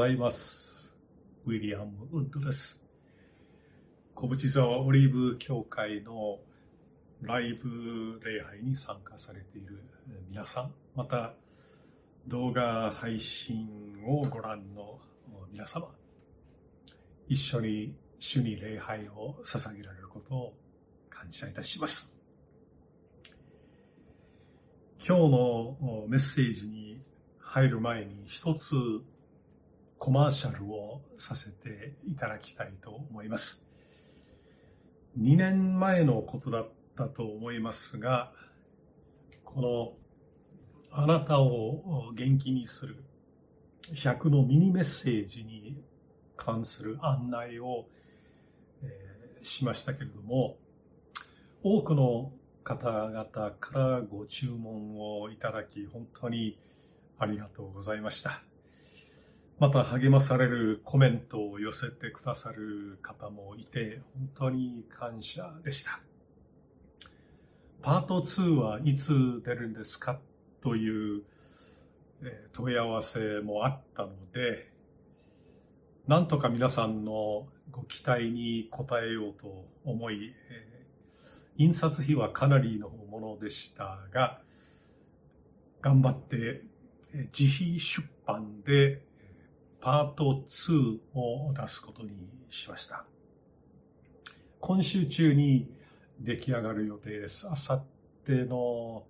ざいます。ウィリアム・ウッドです。小淵沢オリーブ教会のライブ礼拝に参加されている皆さん、また動画配信をご覧の皆様、一緒に主に礼拝を捧げられることを感謝いたします。今日のメッセージに入る前に一つコマーシャルをさせていただきたいと思います。2年前のことだったと思いますが、このあなたを元気にする100のミニメッセージに関する案内を、えしましたけれども、多くの方々からご注文をいただき、本当にありがとうございました。また励まされるコメントを寄せてくださる方もいて、本当に感謝でした。パート2はいつ出るんですか？という問い合わせもあったので、なんとか皆さんのご期待に応えようと思い、え印刷費はかなりのものでしたが、頑張って自費出版でパート2を出すことにしました。今週中に出来上がる予定です。あさっての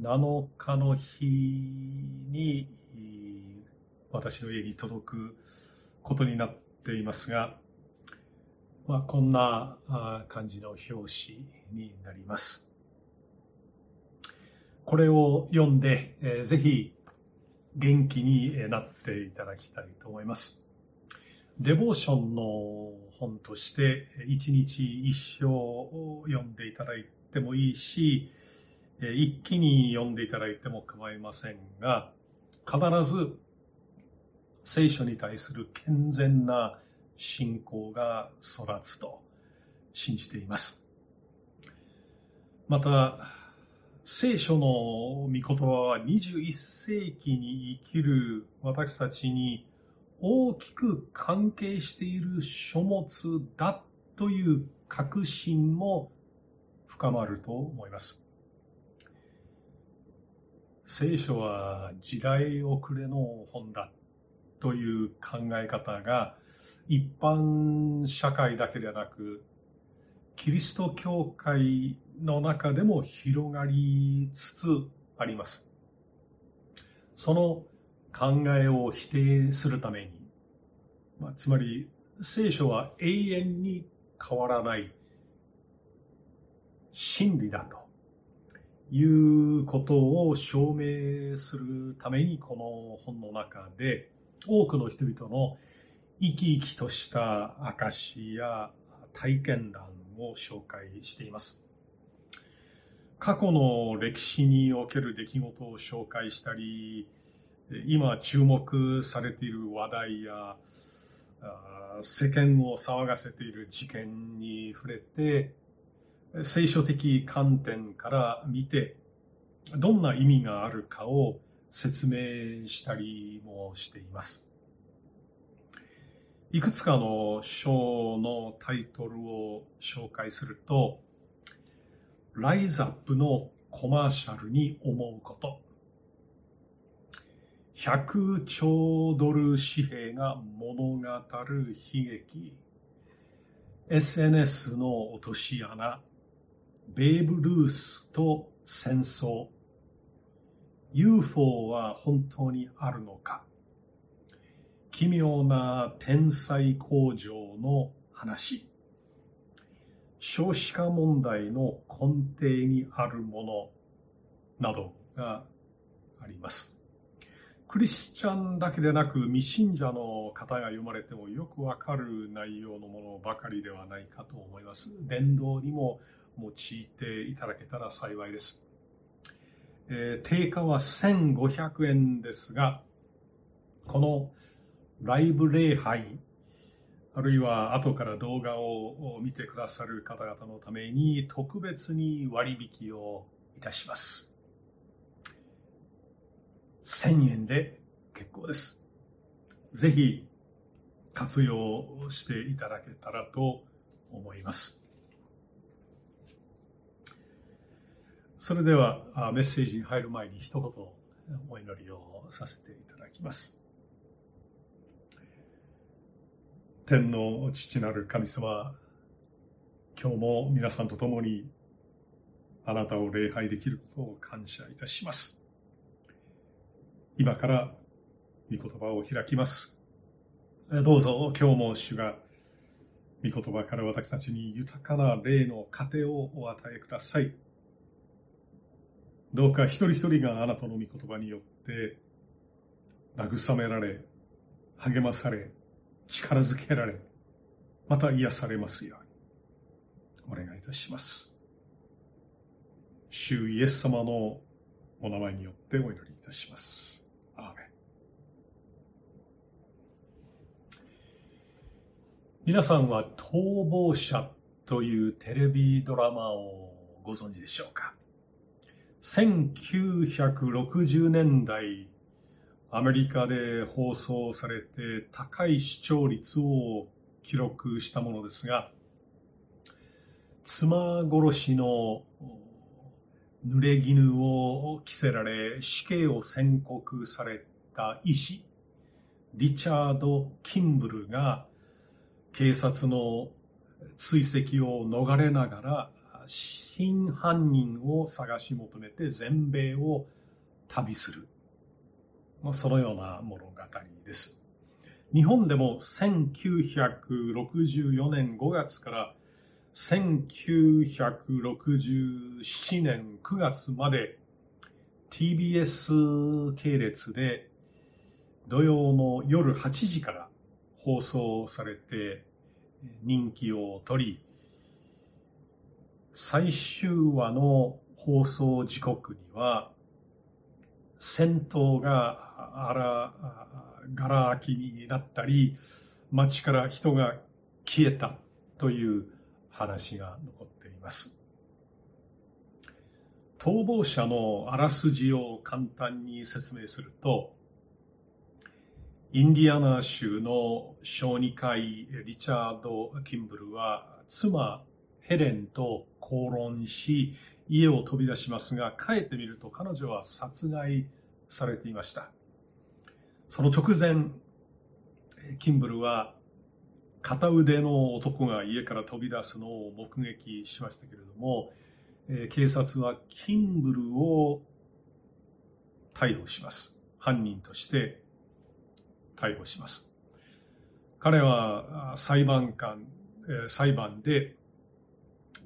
7日の日に私の家に届くことになっていますが、まあ、こんなあ感じの表紙になります。これを読んで、えーぜひ元気になっていただきたいと思います。デボーションの本として一日一章を読んでいただいてもいいし、一気に読んでいただいても構いませんが、必ず聖書に対する健全な信仰が育つと信じています。また、聖書の御言葉は21世紀に生きる私たちに大きく関係している書物だという確信も深まると思います。聖書は時代遅れの本だという考え方が一般社会だけではなくキリスト教会の中でも広がりつつあります。その考えを否定するために、まあ、つまり聖書は永遠に変わらない真理だということを証明するためにこの本の中で多くの人々の生き生きとした証や体験談を紹介しています。過去の歴史における出来事を紹介したり、今注目されている話題や世間を騒がせている事件に触れて、聖書的観点から見て、どんな意味があるかを説明したりもしています。いくつかの章のタイトルを紹介すると、ライザップのコマーシャルに思うこと、100兆ドル紙幣が物語る悲劇、SNS の落とし穴、ベーブ・ルースと戦争、UFO は本当にあるのか、奇妙な天才工場の話、少子化問題の根底にあるものなどがあります。クリスチャンだけでなく未信者の方が読まれてもよくわかる内容のものばかりではないかと思います。伝道にも用いていただけたら幸いです。えー定価は1500円ですが、このライブ礼拝、あるいは後から動画を見てくださる方々のために特別に割引をいたします。1000円で結構です。ぜひ活用していただけたらと思います。それではメッセージに入る前に一言お祈りをさせていただきます。天の父なる神様、今日も皆さんと共にあなたを礼拝できることを感謝いたします。今から御言葉を開きます。どうぞ今日も主が御言葉から私たちに豊かな霊の糧をお与えください。どうか一人一人があなたの御言葉によって慰められ、励まされ、力づけられ、また癒されますように。お願いいたします。主イエス様のお名前によってお祈りいたします。アーメン。皆さんは逃亡者というテレビドラマをご存知でしょうか？1960年代アメリカで放送されて高い視聴率を記録したものですが妻殺しの濡れ衣を着せられ死刑を宣告された医師リチャード・キンブルが警察の追跡を逃れながら真犯人を探し求めて全米を旅する。まあ、そのような物語です。日本でも1964年5月から1967年9月まで TBS 系列で土曜の夜8時から放送されて人気を取り最終話の放送時刻には戦闘があら、がら空きになったり、街から人が消えたという話が残っています。逃亡者のあらすじを簡単に説明すると、インディアナ州の小児科医リチャード・キンブルは妻ヘレンと口論し家を飛び出しますが帰ってみると彼女は殺害されていました。その直前、キンブルは片腕の男が家から飛び出すのを目撃しましたけれども、警察はキンブルを逮捕します。犯人として逮捕します。彼は裁判官、裁判で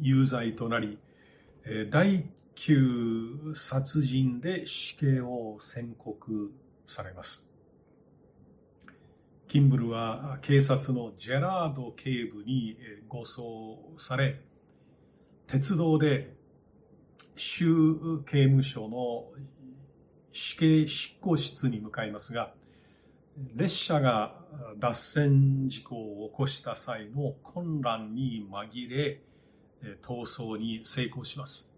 有罪となり、第9殺人で死刑を宣告されます。キンブルは警察のジェラード警部に護送され、鉄道で州刑務所の死刑執行室に向かいますが、列車が脱線事故を起こした際の混乱に紛れ、逃走に成功します。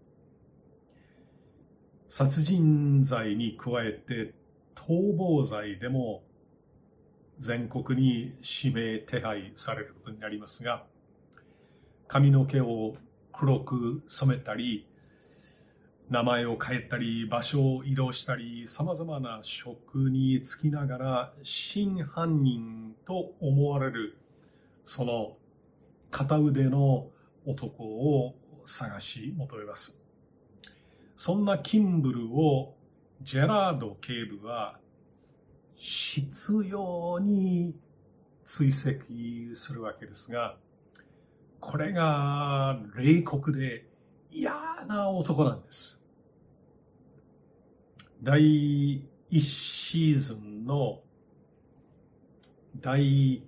殺人罪に加えて逃亡罪でも全国に指名手配されることになりますが、髪の毛を黒く染めたり、名前を変えたり、場所を移動したり、様々な職に就きながら、真犯人と思われる、その片腕の男を探し求めます。そんなキンブルをジェラード警部は必要に追跡するわけですが、これが冷酷で嫌な男なんです。第1シーズンの第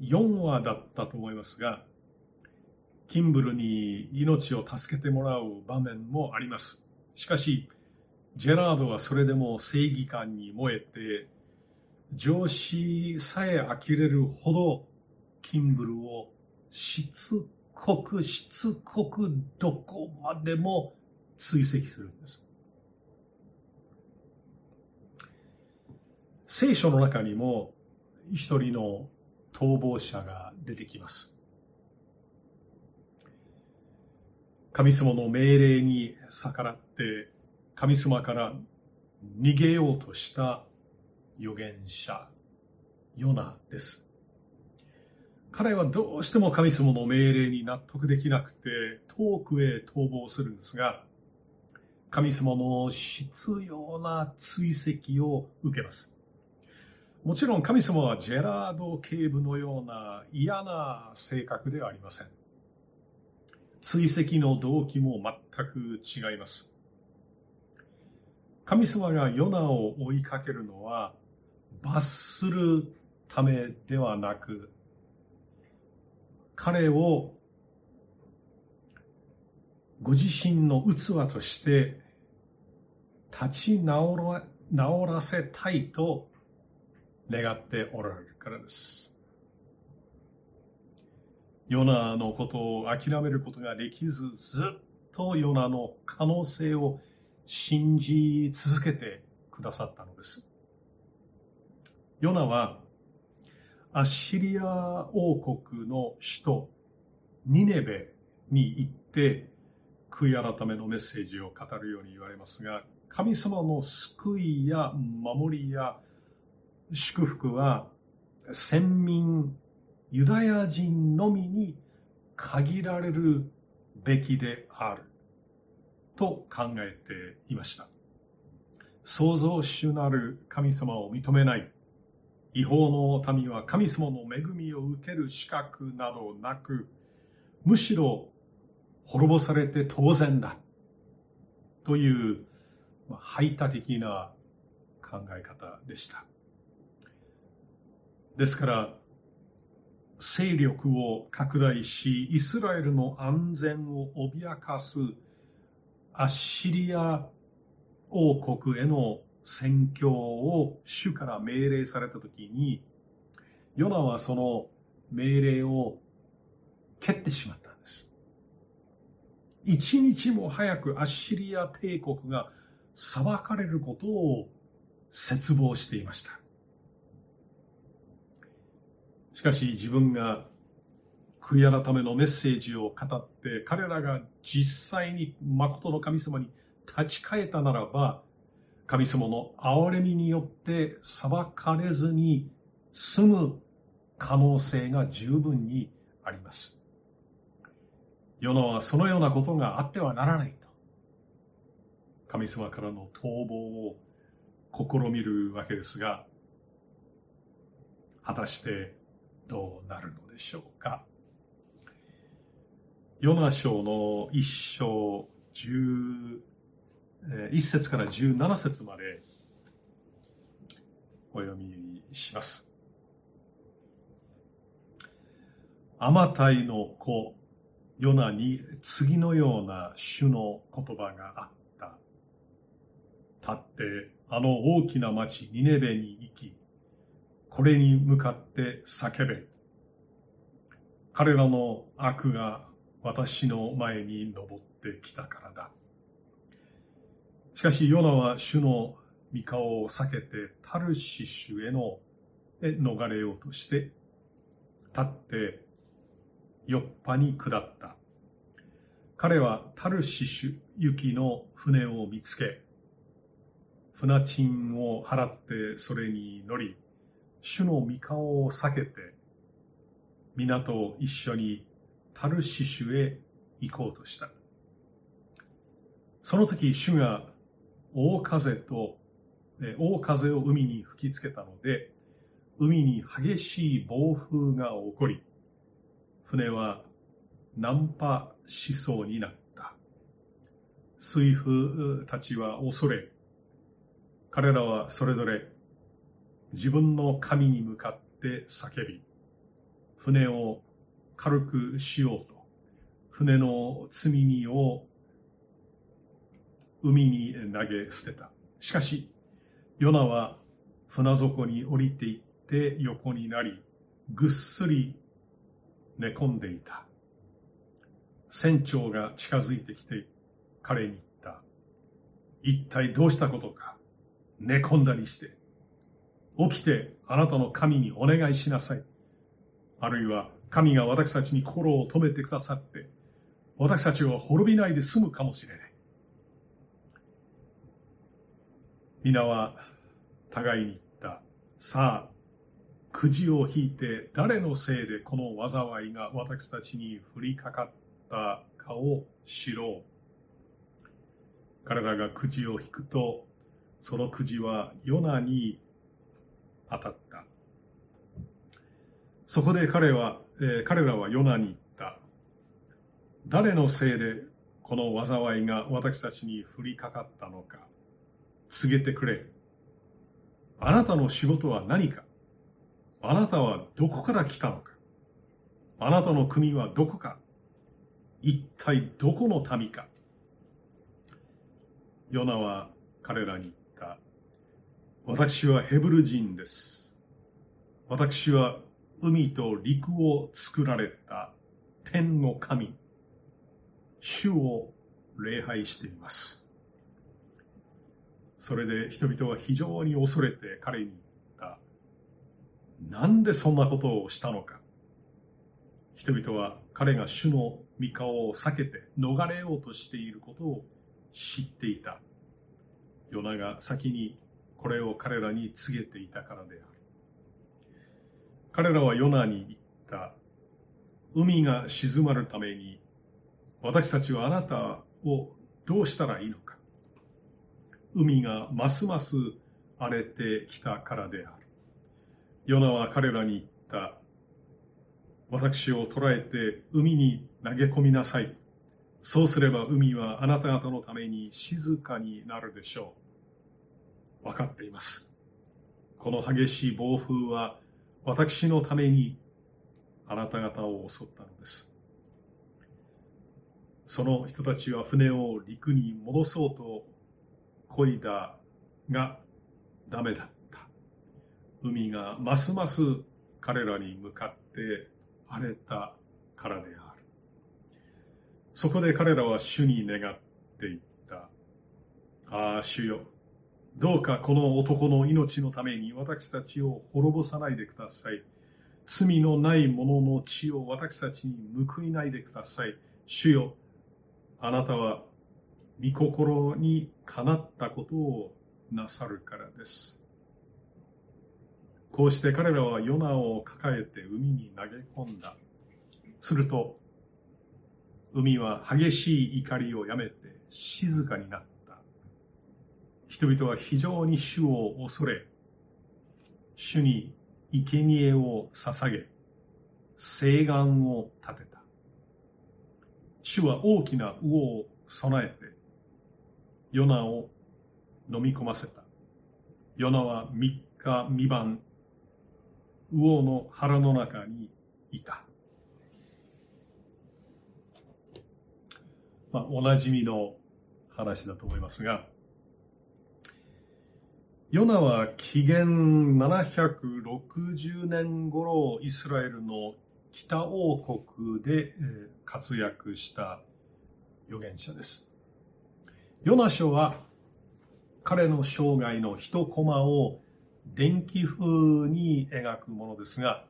4話だったと思いますが、キンブルに命を助けてもらう場面もあります。しかし、ジェラードはそれでも正義感に燃えて、上司さえ呆れるほどキンブルをしつこくしつこくどこまでも追跡するんです。聖書の中にも一人の逃亡者が出てきます。神様の命令に逆らって神様から逃げようとした預言者ヨナです。彼はどうしても神様の命令に納得できなくて遠くへ逃亡するんですが神様の必要な追跡を受けます。もちろん神様はジェラード警部のような嫌な性格ではありません。追跡の動機も全く違います。神様がヨナを追いかけるのは罰するためではなく彼をご自身の器として立ち直ら直らせたいと願っておられるからです。ヨナのことを諦めることができず、ずっとヨナの可能性を信じ続けてくださったのです。ヨナはアッシリア王国の首都ニネベに行って悔い改めのメッセージを語るように言われますが神様の救いや守りや祝福は先民ユダヤ人のみに限られるべきであると考えていました。創造主なる神様を認めない違法の民は神様の恵みを受ける資格などなく、むしろ滅ぼされて当然だという排他的な考え方でした。ですから、勢力を拡大し、イスラエルの安全を脅かすアッシリア王国への宣教を主から命令されたときに、ヨナはその命令を蹴ってしまったんです。一日も早くアッシリア帝国が裁かれることを絶望していました。しかし自分が悔い改めのメッセージを語って彼らが実際に誠の神様に立ち返ったならば神様の憐れみによって裁かれずに済む可能性が十分にあります。世のはそのようなことがあってはならないと。神様からの逃亡を試みるわけですが、果たしてどうなるのでしょうか。ヨナ書の一章十1節から17節までお読みします。アマタイの子、ヨナに次のような主の言葉があった。立ってあの大きな町ニネベに行き、これに向かって叫べ。彼らの悪が私の前に登ってきたからだ。しかしヨナは主の御顔を避けてタルシシュへのへ逃れようとして立ってヨッパに下った。彼はタルシシュ行きの船を見つけ、船賃を払ってそれに乗り、主の御顔を避けて、港と一緒にタルシシュへ行こうとした。その時主が大風と、大風を海に吹きつけたので、海に激しい暴風が起こり、船は難破しそうになった。水夫たちは恐れ、彼らはそれぞれ自分の神に向かって叫び、船を軽くしようと、船の積み荷を海に投げ捨てた。しかし、ヨナは船底に降りていって横になり、ぐっすり寝込んでいた。船長が近づいてきて彼に言った。一体どうしたことか寝込んだりして。起きてあなたの神にお願いしなさい。あるいは神が私たちに心を止めてくださって、私たちは滅びないで済むかもしれない。皆は互いに言った。さあ、くじを引いて誰のせいでこの災いが私たちに降りかかったかを知ろう。彼らがくじを引くと、そのくじはヨナに当たった。そこで彼は、えー、彼らはヨナに言った。誰のせいでこの災いが私たちに降りかかったのか、告げてくれ。あなたの仕事は何か？あなたはどこから来たのか？あなたの国はどこか？一体どこの民か？ヨナは彼らに言った。私はヘブル人です。私は海と陸を作られた天の神、主を礼拝しています。それで人々は非常に恐れて彼に言った。なんでそんなことをしたのか。人々は彼が主の御顔を避けて逃れようとしていることを知っていた。ヨナが先にこれを彼らに告げていたからである。彼らはヨナに言った。海が静まるために私たちはあなたをどうしたらいいのか。海がますます荒れてきたからである。ヨナは彼らに言った。私を捕らえて海に投げ込みなさい。そうすれば海はあなた方のために静かになるでしょう。分かっています。この激しい暴風は私のためにあなた方を襲ったのです。その人たちは船を陸に戻そうと漕いだがダメだった。海がますます彼らに向かって荒れたからである。そこで彼らは主に願っていった。ああ、主よ。どうかこの男の命のために私たちを滅ぼさないでください。罪のない者の血を私たちに報いないでください。主よ、あなたは御心にかなったことをなさるからです。こうして彼らはヨナを抱えて海に投げ込んだ。すると、海は激しい怒りをやめて静かになった。人々は非常に主を恐れ、主に生贄を捧げ、誓願を立てた。主は大きな魚を備えて、ヨナを飲み込ませた。ヨナは三日三晩、魚の腹の中にいた。まあ、おなじみの話だと思いますが、ヨナは紀元760年頃イスラエルの北王国で活躍した預言者です。ヨナ書は彼の生涯の一コマを電気風に描くものですが、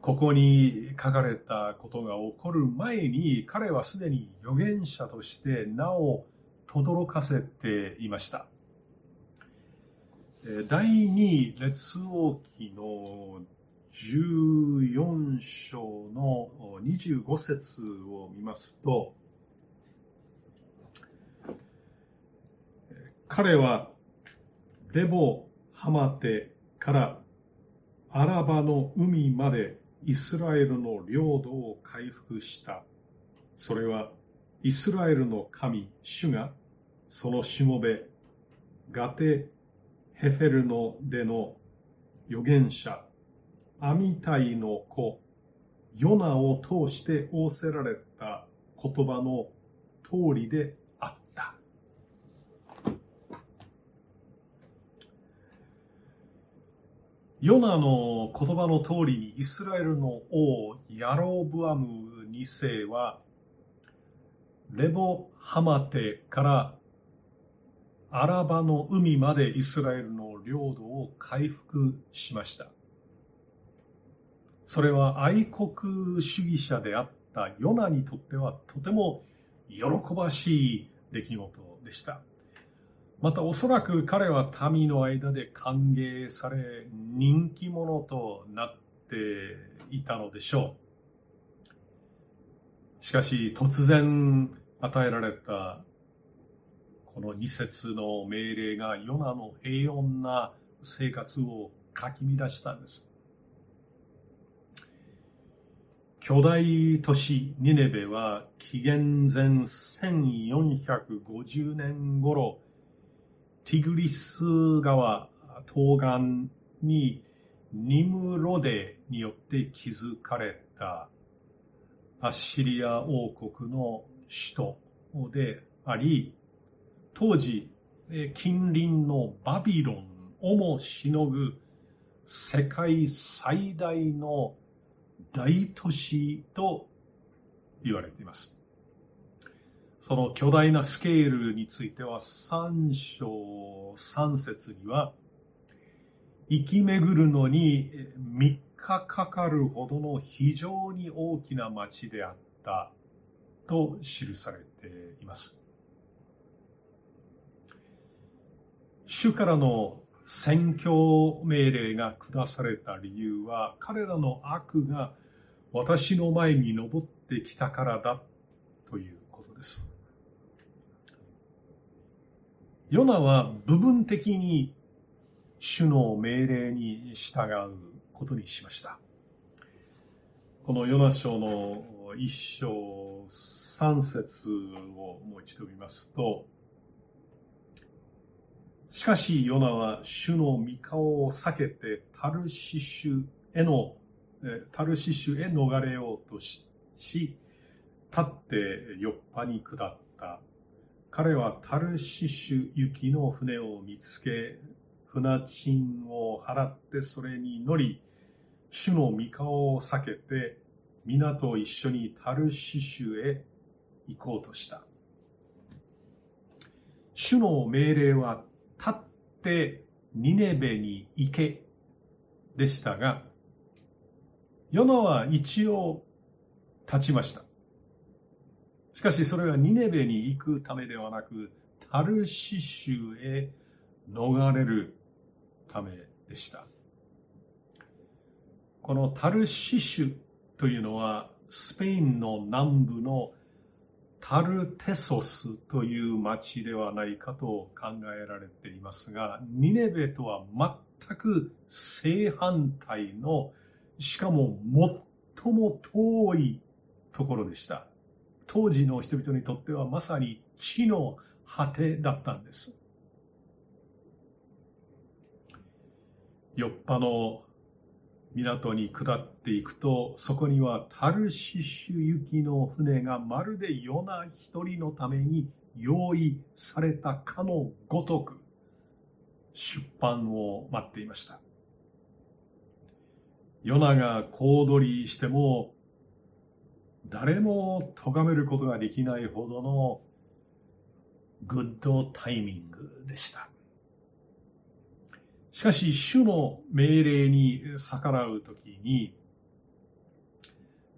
ここに書かれたことが起こる前に彼はすでに預言者として名を轟かせていました。第二列王記の14章の25節を見ますと、彼はレボ・ハマテからアラバの海までイスラエルの領土を回復した。それはイスラエルの神、主がそのしもべ、ガテ・ヘフェルのでの預言者、アミタイの子、ヨナを通して仰せられた言葉の通りであった。ヨナの言葉の通りにイスラエルの王ヤローブアム2世はレボハマテからアラバの海までイスラエルの領土を回復しました。それは愛国主義者であったヨナにとってはとても喜ばしい出来事でした。またおそらく彼は民の間で歓迎され人気者となっていたのでしょう。しかし突然与えられたこの二節の命令がヨナの平穏な生活をかき乱したんです。巨大都市ニネベは紀元前1450年頃ティグリス川東岸にニムロデによって築かれたアッシリア王国の首都であり、当時近隣のバビロンをもしのぐ世界最大の大都市と言われています。その巨大なスケールについては三章三節には生き巡るのに3日かかるほどの非常に大きな町であったと記されています。主からの宣教命令が下された理由は彼らの悪が私の前に登ってきたからだということです。ヨナは部分的に主の命令に従うことにしました。このヨナ書の一章三節をもう一度見ますと、しかしヨナは主の御顔を避けてタルシシュへのタルシシュへ逃れようとし、立ってヨッパに下った。彼はタルシシュ行きの船を見つけ、船賃を払ってそれに乗り、主の御顔を避けて、皆と一緒にタルシシュへ行こうとした。主の命令は、立ってニネベに行けでしたが、ヨナは一応立ちました。しかしそれはニネベに行くためではなく、タルシシュへ逃れるためでした。このタルシシュというのは、スペインの南部のタルテソスという町ではないかと考えられていますが、ニネベとは全く正反対のしかも最も遠いところでした。当時の人々にとってはまさに地の果てだったんです。ヨッパの港に下っていくと、そこにはタルシシュ行きの船がまるでヨナ一人のために用意されたかのごとく出版を待っていました。ヨナが小躍りしても、誰も咎めることができないほどのグッドタイミングでした。しかし、主の命令に逆らうときに、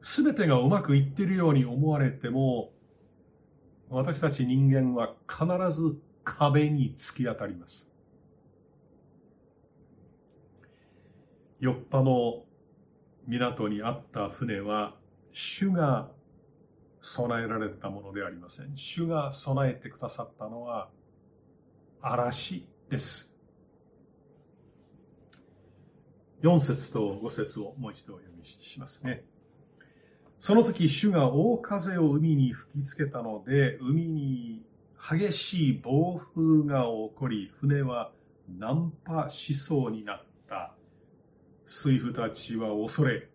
すべてがうまくいっているように思われても、私たち人間は必ず壁に突き当たります。ヨッパの港にあった船は主が備えられたものでありません。主が備えてくださったのは嵐です。4節と5節をもう一度お読みしますね。その時主が大風を海に吹きつけたので、海に激しい暴風が起こり、船は難破しそうになった。水夫たちは恐れ、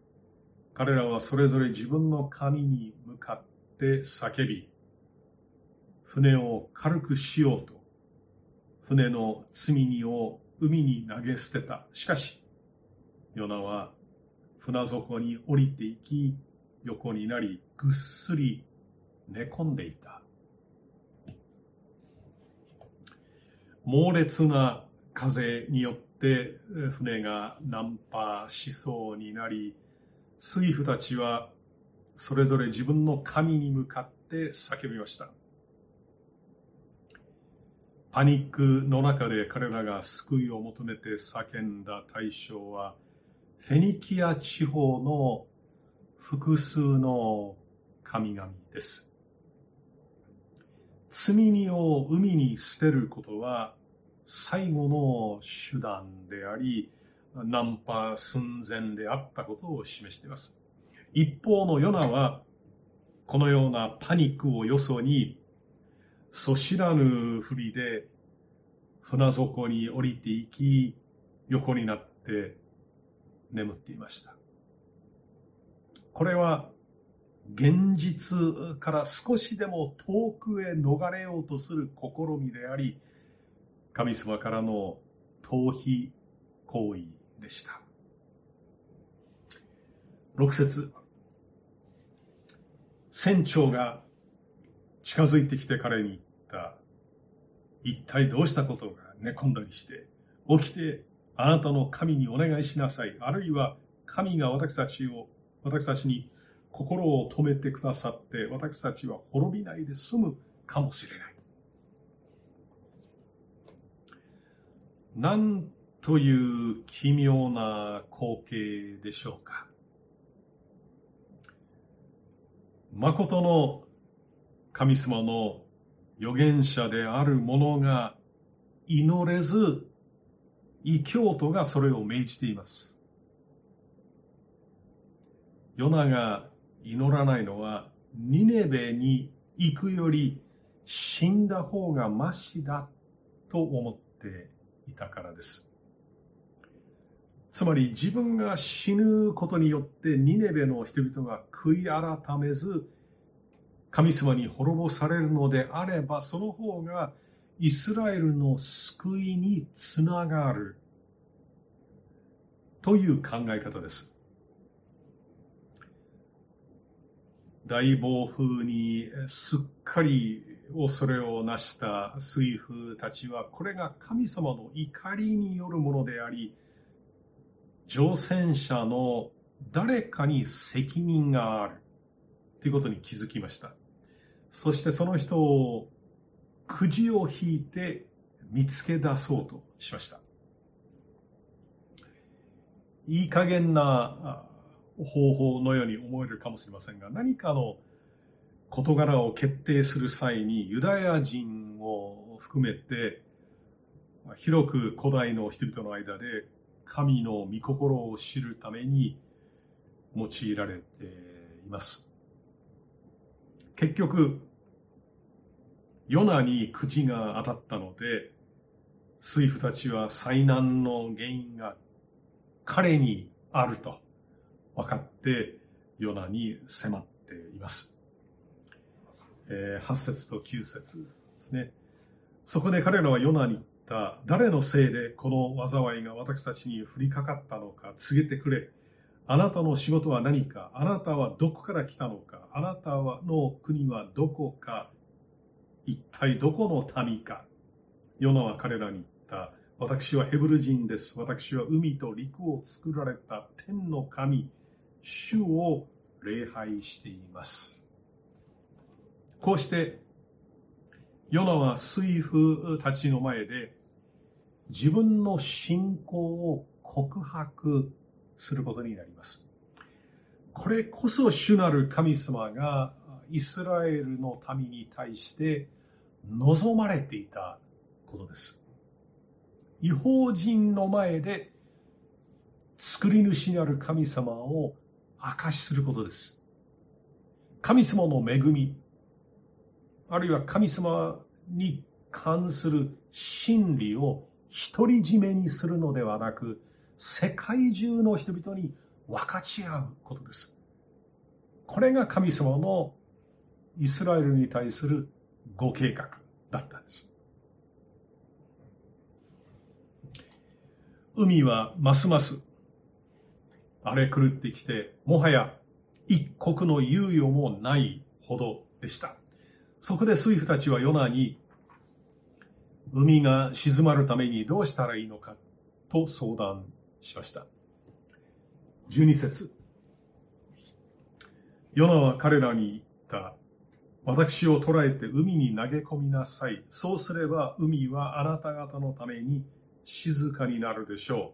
彼らはそれぞれ自分の神に向かって叫び、船を軽くしようと、船の積み荷を海に投げ捨てた。しかし、ヨナは船底に降りていき、横になり、ぐっすり寝込んでいた。猛烈な風によって船が難破しそうになり、水夫たちはそれぞれ自分の神に向かって叫びました。パニックの中で彼らが救いを求めて叫んだ対象は、フェニキア地方の複数の神々です。罪にを海に捨てることは最後の手段であり、ナンパ寸前であったことを示しています。一方のヨナは、このようなパニックをよそに、そ知らぬふりで船底に降りていき、横になって眠っていました。これは現実から少しでも遠くへ逃れようとする試みであり、神様からの逃避行為でした。6節船長が近づいてきて彼に言った。一体どうしたことが寝込んだりして、起きてあなたの神にお願いしなさい。あるいは神が私たちを、私たちに心を止めてくださって、私たちは滅びないで済むかもしれない。なんという奇妙な光景でしょうか。誠の神様の預言者である者が祈れず異教徒がそれを命じています。ヨナが祈らないのは、ニネベに行くより死んだ方がましだと思っていたからです。つまり自分が死ぬことによってニネベの人々が悔い改めず神様に滅ぼされるのであればその方がイスラエルの救いにつながるという考え方です。大暴風にすっかり恐れをなした水夫たちはこれが神様の怒りによるものであり乗船者の誰かに責任があるということに気づきましたそしてその人をくじを引いて見つけ出そうとしました。いい加減な方法のように思えるかもしれませんが、何かの事柄を決定する際にユダヤ人を含めて広く古代の人々の間で神の御心を知るために用いられています。結局、ヨナに口が当たったので、水夫たちは災難の原因が彼にあると分かってヨナに迫っています。えー、8節と9節ですね。そこで彼らはヨナに言った、誰のせいでこの災いが私たちに降りかかったのか告げてくれ。あなたの仕事は何か？あなたはどこから来たのか？あなたの国はどこか？一体どこの民かヨナは彼らに言った。私はヘブル人です。私は海と陸を作られた天の神、主を礼拝しています。こうして、ヨナは水夫たちの前で自分の信仰を告白することになります。これこそ主なる神様がイスラエルの民に対して望まれていたことです。違法人の前で作り主にある神様を証しすることです。神様の恵み、あるいは神様に関する真理を独り占めにするのではなく、世界中の人々に分かち合うことです。これが神様のイスラエルに対するご計画だったんです。海はますます荒れ狂ってきて、もはや一刻の猶予もないほどでした。そこで水夫たちはヨナに、海が静まるためにどうしたらいいのかと相談しました。12節ヨナは彼らに言った。私を捕らえて海に投げ込みなさい。そうすれば海はあなた方のために静かになるでしょ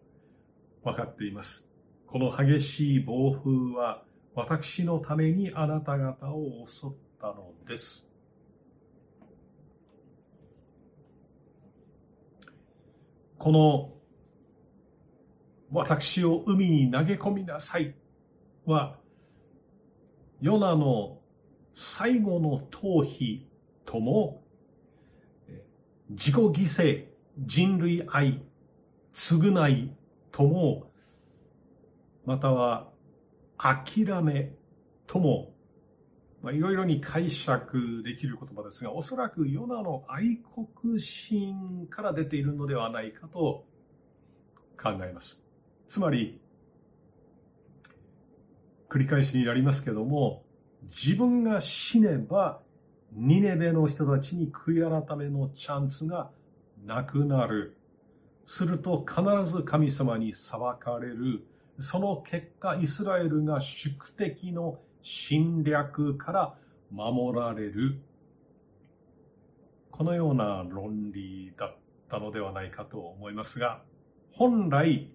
う。分かっています。この激しい暴風は私のためにあなた方を襲ったのです。この私を海に投げ込みなさいはヨナの最後の逃避とも自己犠牲人類愛償いともまたは諦めともまあ、いろいろに解釈できる言葉ですが、おそらくヨナの愛国心から出ているのではないかと考えます。つまり、繰り返しになりますけども、自分が死ねば、ニネベの人たちに悔い改めのチャンスがなくなる。すると必ず神様に裁かれる。その結果、イスラエルが宿敵の侵略から守られるこのような論理だったのではないかと思いますが本来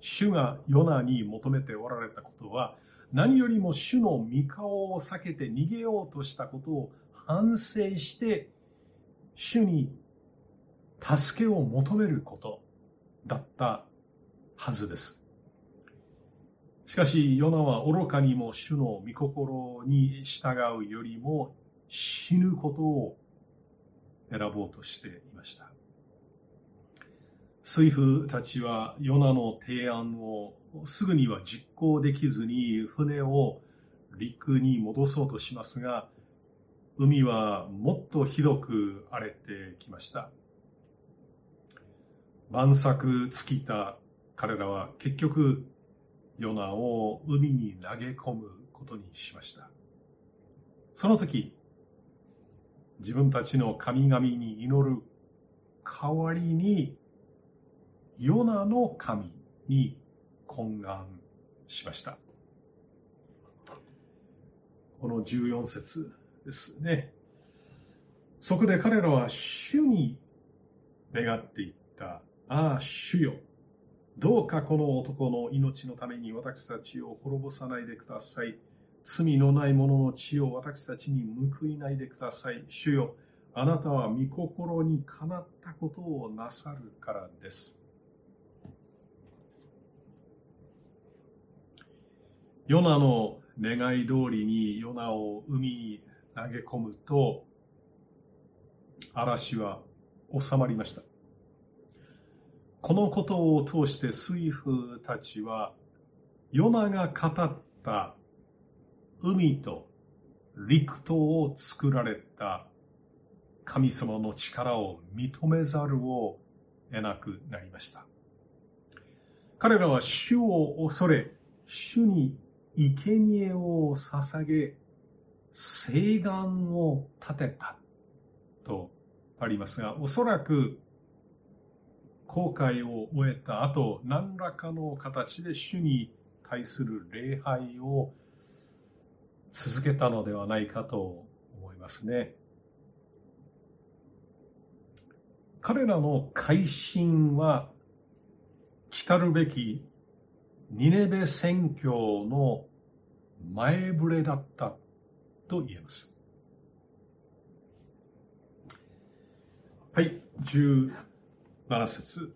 主がヨナに求めておられたことは何よりも主の御顔を避けて逃げようとしたことを反省して主に助けを求めることだったはずです。しかし、ヨナは愚かにも主の御心に従うよりも死ぬことを選ぼうとしていました。水夫たちはヨナの提案をすぐには実行できずに船を陸に戻そうとしますが、海はもっとひどく荒れてきました。万策尽きた彼らは結局ヨナを海に投げ込むことにしました。その時、自分たちの神々に祈る代わりに、ヨナの神に懇願しました。この14節ですね。そこで彼らは主に願っていった。ああ、主よ。どうかこの男の命のために私たちを滅ぼさないでください。罪のない者の血を私たちに報いないでください。主よ、あなたは御心にかなったことをなさるからです。ヨナの願い通りにヨナを海に投げ込むと、嵐は収まりました。このことを通して水夫たちは、ヨナが語った海と陸島を作られた神様の力を認めざるを得なくなりました。彼らは主を恐れ、主に生贄を捧げ、誓願を立てたとありますが、おそらく後悔を終えた後、何らかの形で主に対する礼拝を続けたのではないかと思いますね。彼らの改心は来るべきニネベ宣教の前触れだったと言えます。はい、17節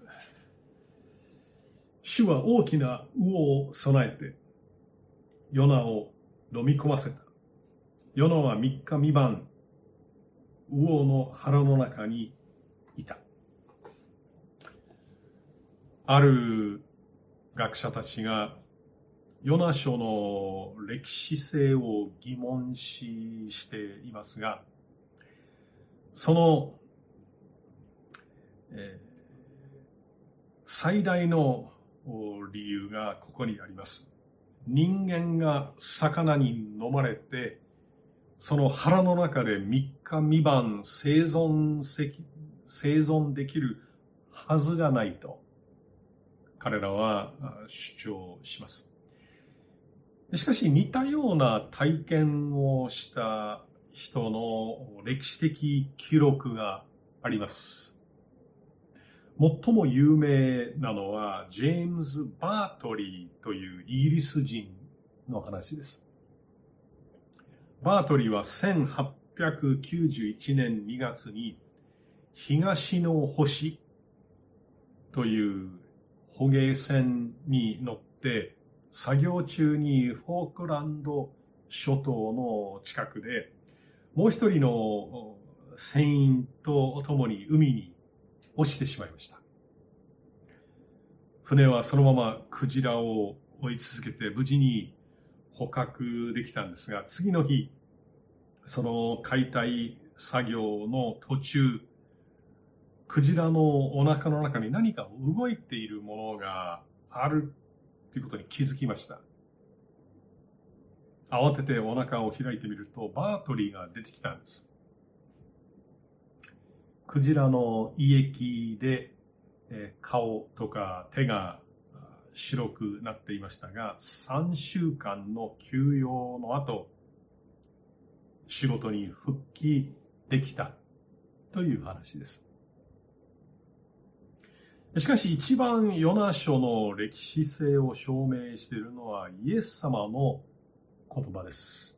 主は大きな魚を備えて、ヨナを飲み込ませた。ヨナは3日三晩、魚の腹の中にいた。ある学者たちが、ヨナ書の歴史性を疑問視していますが、その、えー最大の理由がここにあります。人間が魚に飲まれて、その腹の中で3日三晩生存生存できるはずがないと彼らは主張します。しかし似たような体験をした人の歴史的記録があります。最も有名なのはジェームズ・バートリーというイギリス人の話です。バートリーは1891年2月に東の星という捕鯨船に乗って作業中にフォークランド諸島の近くでもう一人の船員と共に海に落ちてしまいました。船はそのままクジラを追い続けて無事に捕獲できたんですが、次の日、その解体作業の途中、クジラのお腹の中に何か動いているものがあるということに気づきました。慌ててお腹を開いてみると、バートリーが出てきたんです。クジラの胃液で顔とか手が白くなっていましたが、3週間の休養の後、仕事に復帰できたという話です。しかし一番ヨナ書の歴史性を証明しているのはイエス様の言葉です。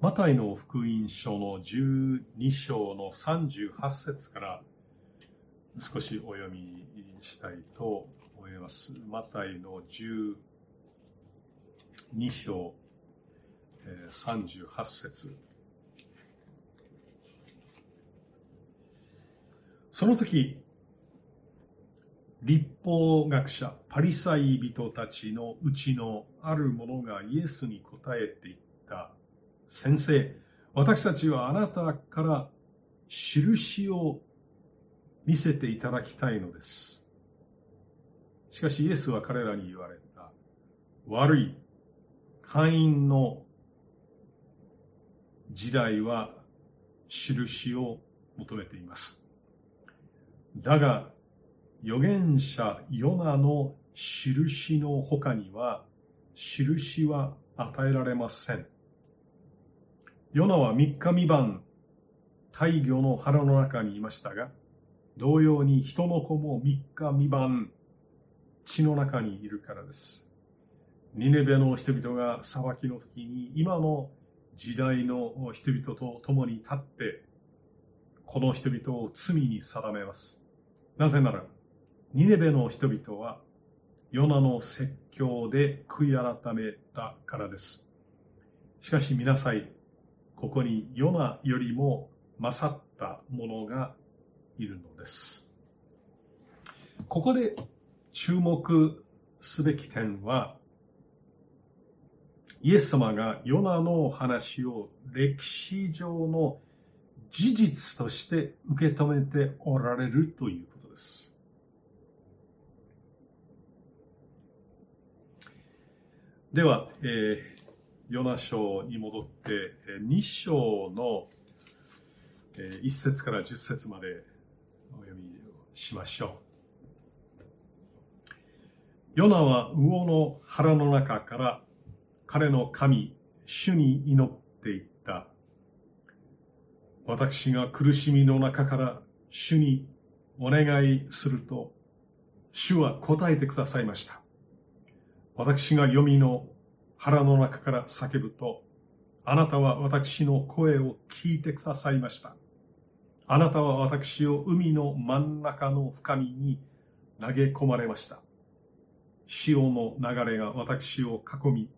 マタイの福音書の12章の38節から少しお読みしたいと思います。マタイの12章38節その時立法学者、パリサイ人たちのうちのある者がイエスに答えていった。先生、私たちはあなたから印を見せていただきたいのです。しかしイエスは彼らに言われた。悪い会員の時代は印を求めています。だが預言者ヨナの印の他には印は与えられません。ヨナは三日三晩大魚の腹の中にいましたが、同様に人の子も三日三晩血の中にいるからです。ニネベの人々が裁きの時に今の時代の人々と共に立ってこの人々を罪に定めます。なぜならニネベの人々はヨナの説教で悔い改めたからです。しかし見なさい。ここにヨナよりも勝った者がいるのです。ここで注目すべき点は、イエス様がヨナの話を歴史上の事実として受け止めておられるということです。では、えー、ヨナ書に戻ってえ、2章の、えー、1節から10節までお読みしましょう。ヨナは魚の腹の中から彼の神、主に祈っていった。私が苦しみの中から主にお願いすると、主は答えてくださいました。私が読みの腹の中から叫ぶと、あなたは私の声を聞いてくださいました。あなたは私を海の真ん中の深みに投げ込まれました。潮の流れが私を囲み、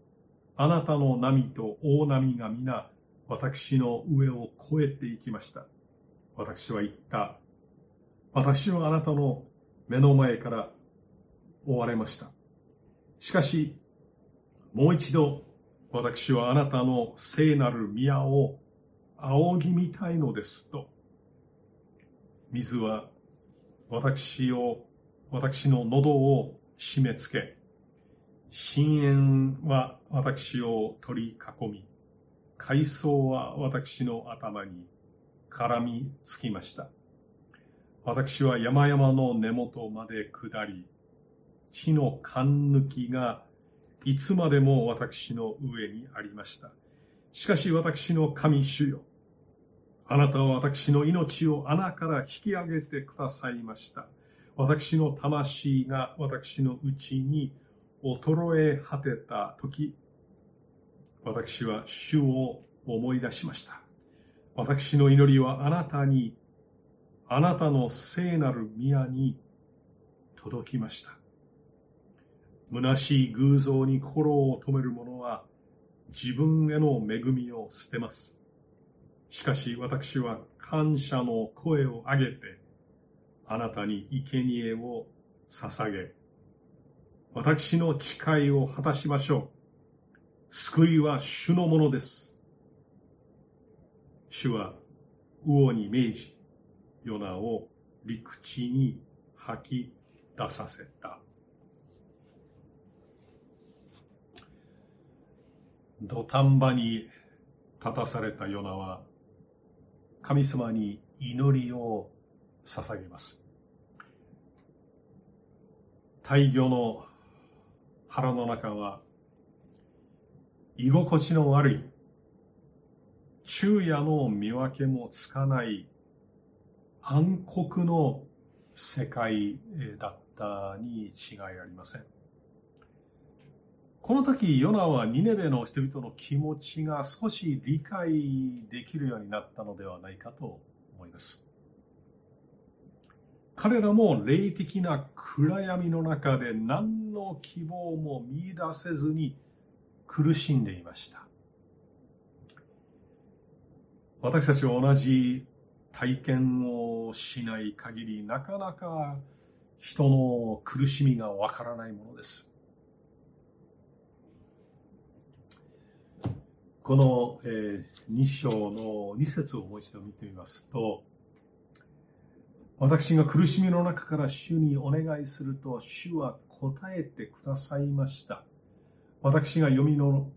あなたの波と大波が皆私の上を越えていきました。私は言った。私はあなたの目の前から追われました。しかし、もう一度、私はあなたの聖なる宮を仰ぎ見たいのですと。水は私を、私の喉を締め付け、深淵は私を取り囲み、海藻は私の頭に絡みつきました。私は山々の根元まで下り、地の勘抜きがいつまでも私の上にありました。しかし私の神主よ。あなたは私の命を穴から引き上げてくださいました。私の魂が私のうちに衰え果てた時、私は主を思い出しました。私の祈りはあなたに、あなたの聖なる宮に届きました。虚しい偶像に心を止める者は自分への恵みを捨てます。しかし私は感謝の声を上げて、あなたに生贄を捧げ、私の誓いを果たしましょう。救いは主のものです。主は魚に命じ、ヨナを陸地に吐き出させた。土壇場に立たされたヨナは神様に祈りを捧げます。大魚の腹の中は居心地の悪い。昼夜の見分けもつかない暗黒の世界だったに違いありません。この時、ヨナはニネベの人々の気持ちが少し理解できるようになったのではないかと思います。彼らも霊的な暗闇の中で何の希望も見出せずに苦しんでいました。私たちは同じ体験をしない限りなかなか人の苦しみがわからないものです。この、えー、2章の2節をもう一度見てみますと、私が苦しみの中から主にお願いすると、主は答えてくださいました。私が読みの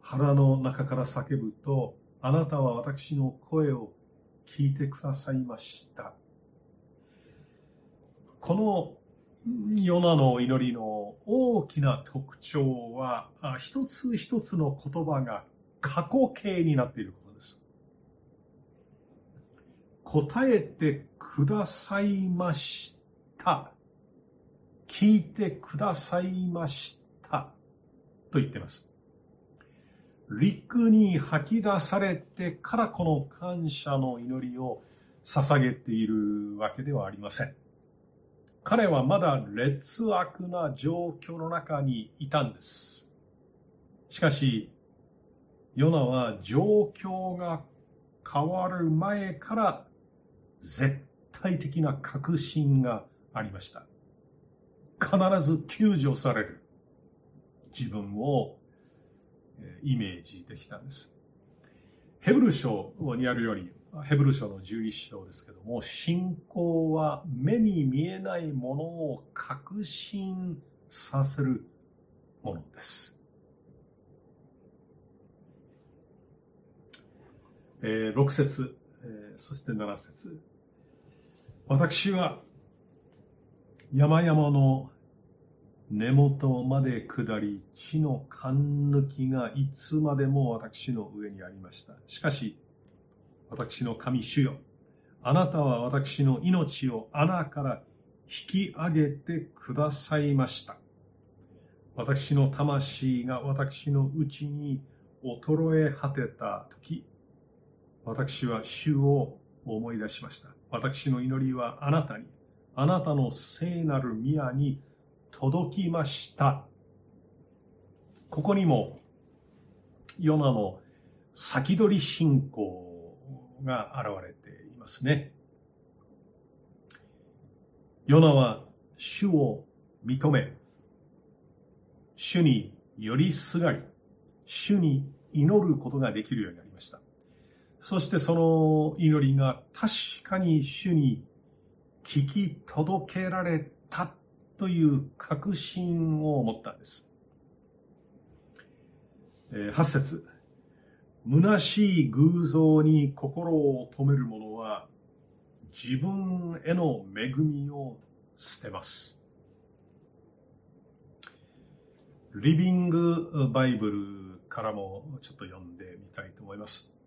腹の中から叫ぶと、あなたは私の声を聞いてくださいました。このヨナの祈りの大きな特徴は、一つ一つの言葉が過去形になっていることです。答えてくださいました。聞いてくださいました。と言っています。陸に吐き出されてからこの感謝の祈りを捧げているわけではありません。彼はまだ劣悪な状況の中にいたんです。しかし、ヨナは状況が変わる前から絶対的な確信がありました。必ず救助される自分をイメージできたんです。ヘブル書にあるより、ヘブル書の11章ですけども、信仰は目に見えないものを確信させるものです。えー、6節、えー、そして7節私は山々の根元まで下り、地の勘抜きがいつまでも私の上にありました。しかし、私の神主よ、あなたは私の命を穴から引き上げてくださいました。私の魂が私のうちに衰え果てた時、私は主を思い出しました。私の祈りはあなたに、あなたの聖なる宮に届きました。ここにも、ヨナの先取り信仰が現れていますね。ヨナは主を認め、主に寄りすがり、主に祈ることができるようになりました。そしてその祈りが確かに主に聞き届けられたという確信を持ったんです。8節虚しい偶像に心を止める者は自分への恵みを捨てます。リビングバイブルからもちょっと読んでみたいと思います。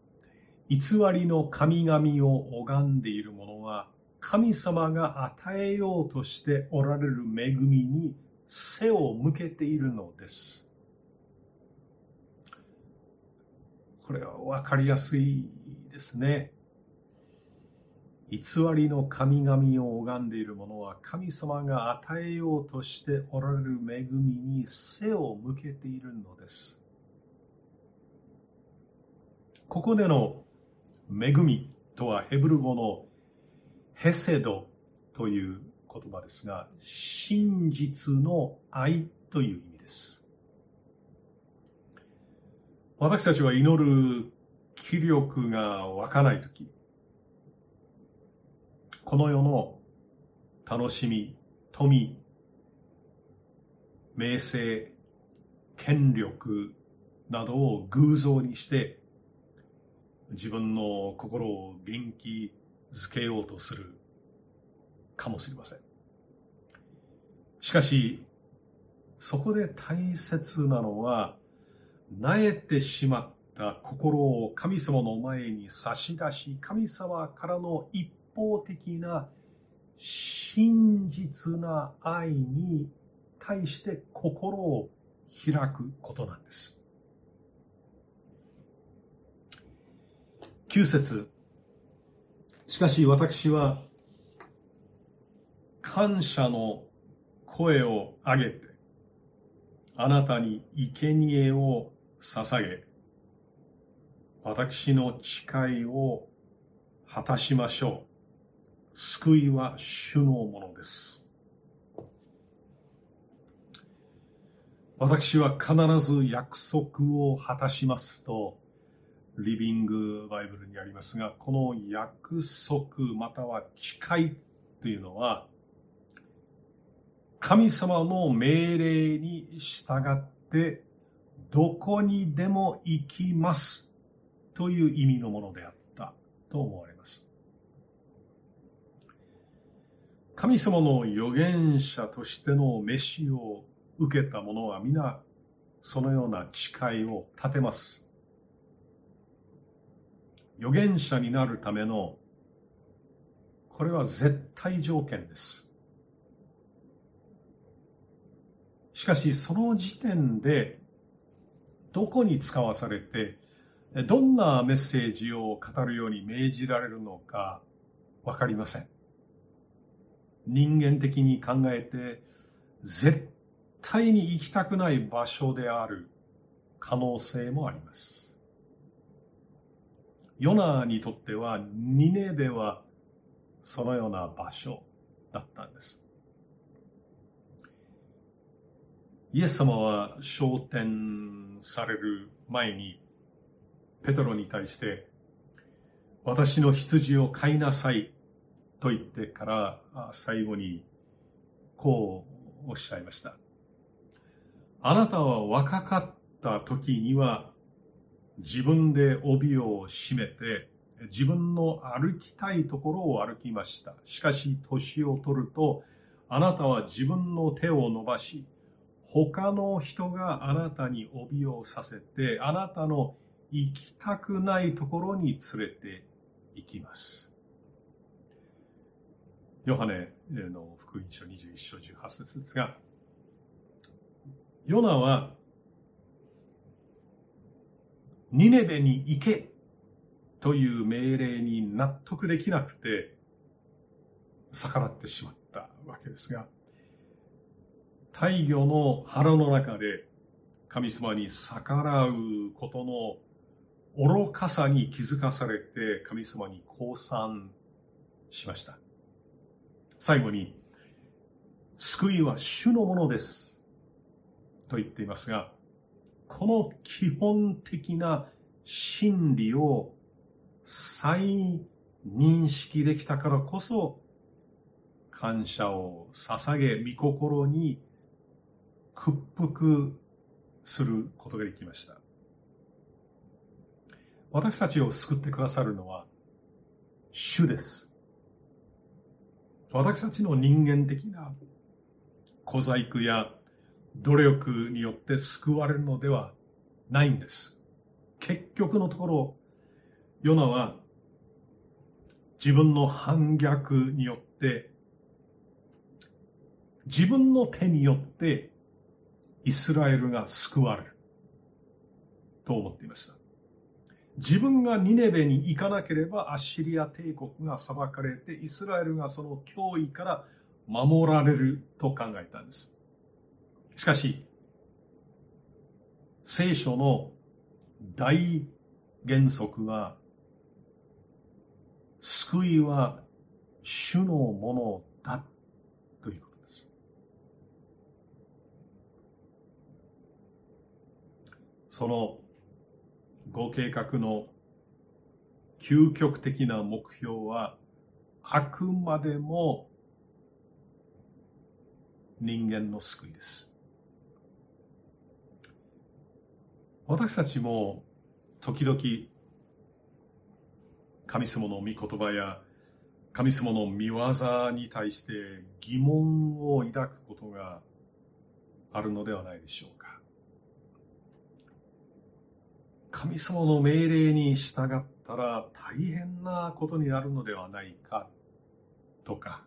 偽りの神々を拝んでいる者は神様が与えようとしておられる恵みに背を向けているのです。これは分かりやすいですね。偽りの神々を拝んでいる者は神様が与えようとしておられる恵みに背を向けているのです。ここでの恵みとはヘブル語のヘセドという言葉ですが、真実の愛という意味です。私たちは祈る気力が湧かないとき、この世の楽しみ、富、名声、権力などを偶像にして自分の心を元気づけようとするかもしれません。しかし、そこで大切なのは、なえてしまった心を神様の前に差し出し、神様からの一方的な真実な愛に対して心を開くことなんです。9節しかし私は感謝の声を上げてあなたに生贄を捧げ私の誓いを果たしましょう。救いは主のものです。私は必ず約束を果たしますとリビングバイブルにありますが、この約束または誓いというのは、神様の命令に従ってどこにでも行きますという意味のものであったと思われます。神様の預言者としての召しを受けた者は皆そのような誓いを立てます。預言者になるためのこれは絶対条件です。しかしその時点でどこに使わされてどんなメッセージを語るように命じられるのか分かりません。人間的に考えて絶対に行きたくない場所である可能性もあります。ヨナにとってはニネベはそのような場所だったんです。イエス様は昇天される前にペトロに対して私の羊を飼いなさいと言ってから最後にこうおっしゃいました。あなたは若かった時には自分で帯を締めて自分の歩きたいところを歩きました。しかし年を取るとあなたは自分の手を伸ばし他の人があなたに帯をさせてあなたの行きたくないところに連れて行きます。ヨハネの福音書21章18節ですが、ヨナはニネベに行けという命令に納得できなくて逆らってしまったわけですが大魚の腹の中で神様に逆らうことの愚かさに気づかされて神様に降参しました。最後に救いは主のものですと言っていますがこの基本的な真理を再認識できたからこそ感謝を捧げ御心に屈服することができました。私たちを救ってくださるのは主です。私たちの人間的な小細工や努力によって救われるのではないんです。結局のところ、ヨナは自分の反逆によって自分の手によってイスラエルが救われると思っていました。自分がニネベに行かなければアッシリア帝国が裁かれてイスラエルがその脅威から守られると考えたんです。しかし、聖書の大原則は、救いは主のものだということです。そのご計画の究極的な目標はあくまでも人間の救いです。私たちも時々神様の御言葉や神様の御業に対して疑問を抱くことがあるのではないでしょうか。神様の命令に従ったら大変なことになるのではないかとか、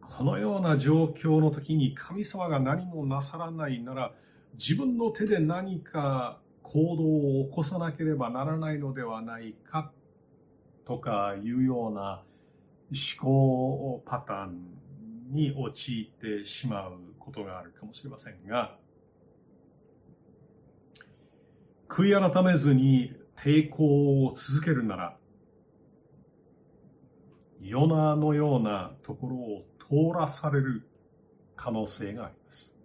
このような状況の時に神様が何もなさらないなら自分の手で何か行動を起こさなければならないのではないかとかいうような思考パターンに陥ってしまうことがあるかもしれませんが悔い改めずに抵抗を続けるなら、ヨナのようなところを通らされる可能性があります。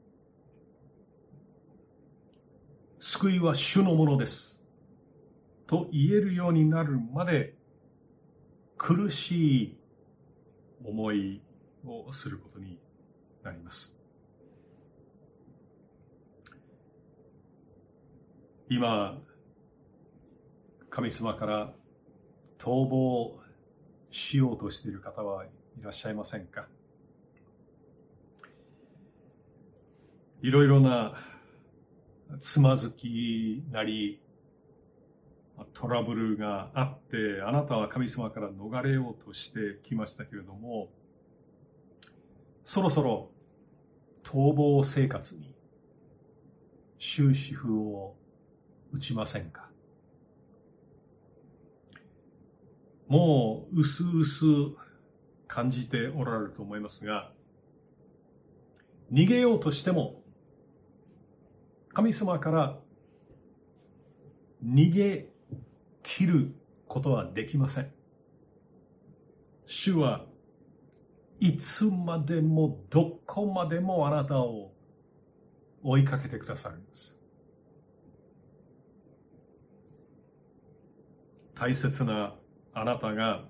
救いは主のものです。と言えるようになるまで苦しい思いをすることになります。今、神様から逃亡しようとしている方はいらっしゃいませんか？いろいろなつまずきなりトラブルがあってあなたは神様から逃れようとしてきましたけれどもそろそろ逃亡生活に終止符を打ちませんか。もう、うすうす感じておられると思いますが、逃げようとしても、神様から逃げ切ることはできません。主はいつまでもどこまでもあなたを追いかけてくださるんです。大切なあなたが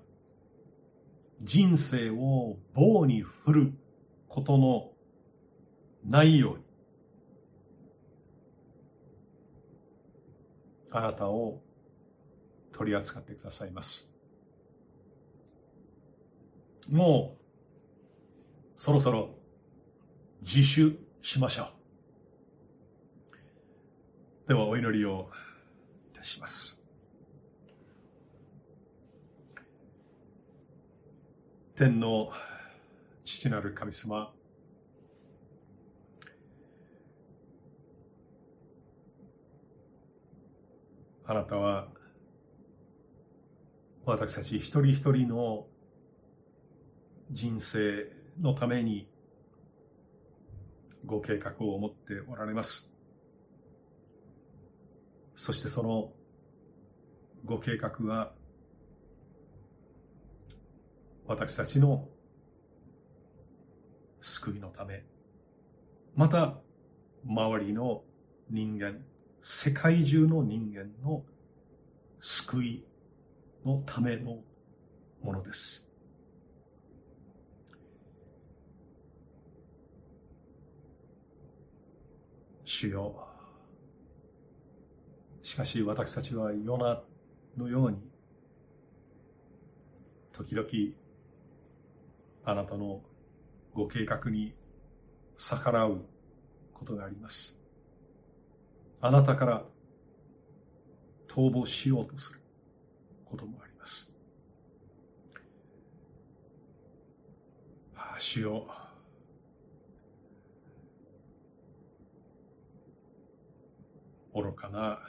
人生を棒に振ることのないようにあなたを取り扱ってくださいます。もうそろそろ自首しましょう。ではお祈りをいたします。天の父なる神様あなたは私たち一人一人の人生のためにご計画を持っておられます。そしてそのご計画は私たちの救いのため、また周りの人間、世界中の人間の救いのためのものです。主よしかし私たちはヨナのように時々あなたのご計画に逆らうことがあります。あなたから逃亡しようとすることもあります。ああ、主よ愚かな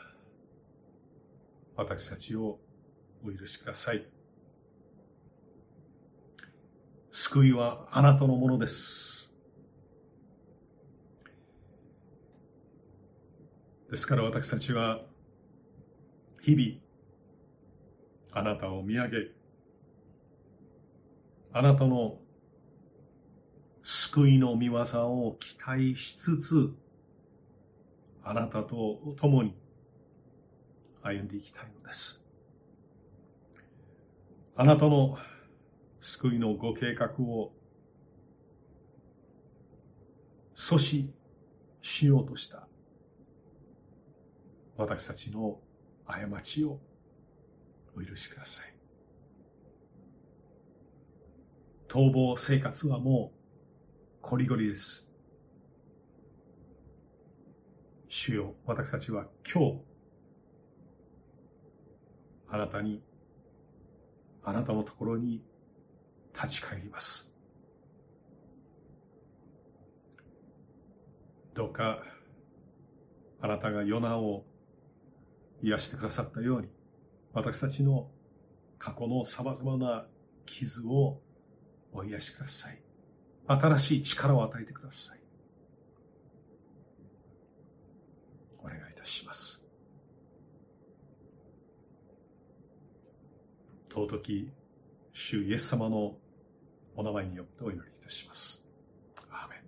私たちをお許しください。救いはあなたのものです。ですから私たちは日々あなたを見上げ、あなたの救いの見業を期待しつつ、あなたと共に歩んでいきたいのです。あなたの救いのご計画を阻止しようとした私たちの過ちをお許しください。逃亡生活はもうこりごりです。主よ、私たちは今日、あなたに、あなたのところに立ち返ります。どうか、あなたがヨナを癒してくださったように、私たちの過去の様々な傷をお癒しください。新しい力を与えてください。お願いいたします。尊き主イエス様のお名前によってお祈りいたします。アーメン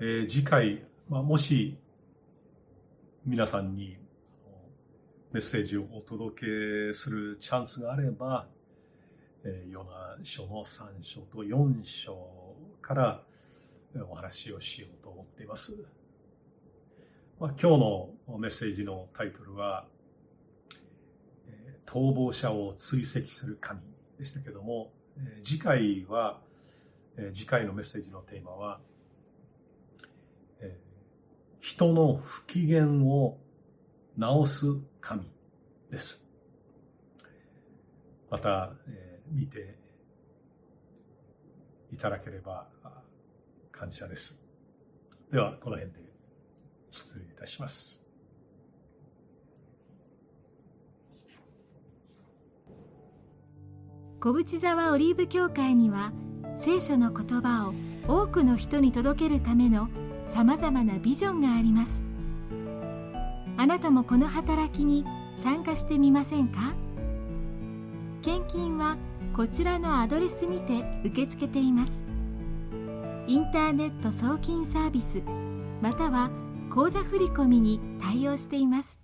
えー、次回、まあ、もし皆さんにメッセージをお届けするチャンスがあれば、えー、ヨナ書の3章と4章からお話をしようと思っています。まあ、今日のメッセージのタイトルは、逃亡者を追跡する神でしたけども、次回は、次回のメッセージのテーマは、人の不機嫌を治す神です。また、えー、見ていただければ感謝です。では、この辺で失礼いたします。小淵沢オリーブ教会には聖書の言葉を多くの人に届けるためのさまざまなビジョンがあります。あなたもこの働きに参加してみませんか？献金はこちらのアドレスにて受け付けています。インターネット送金サービスまたは口座振込に対応しています。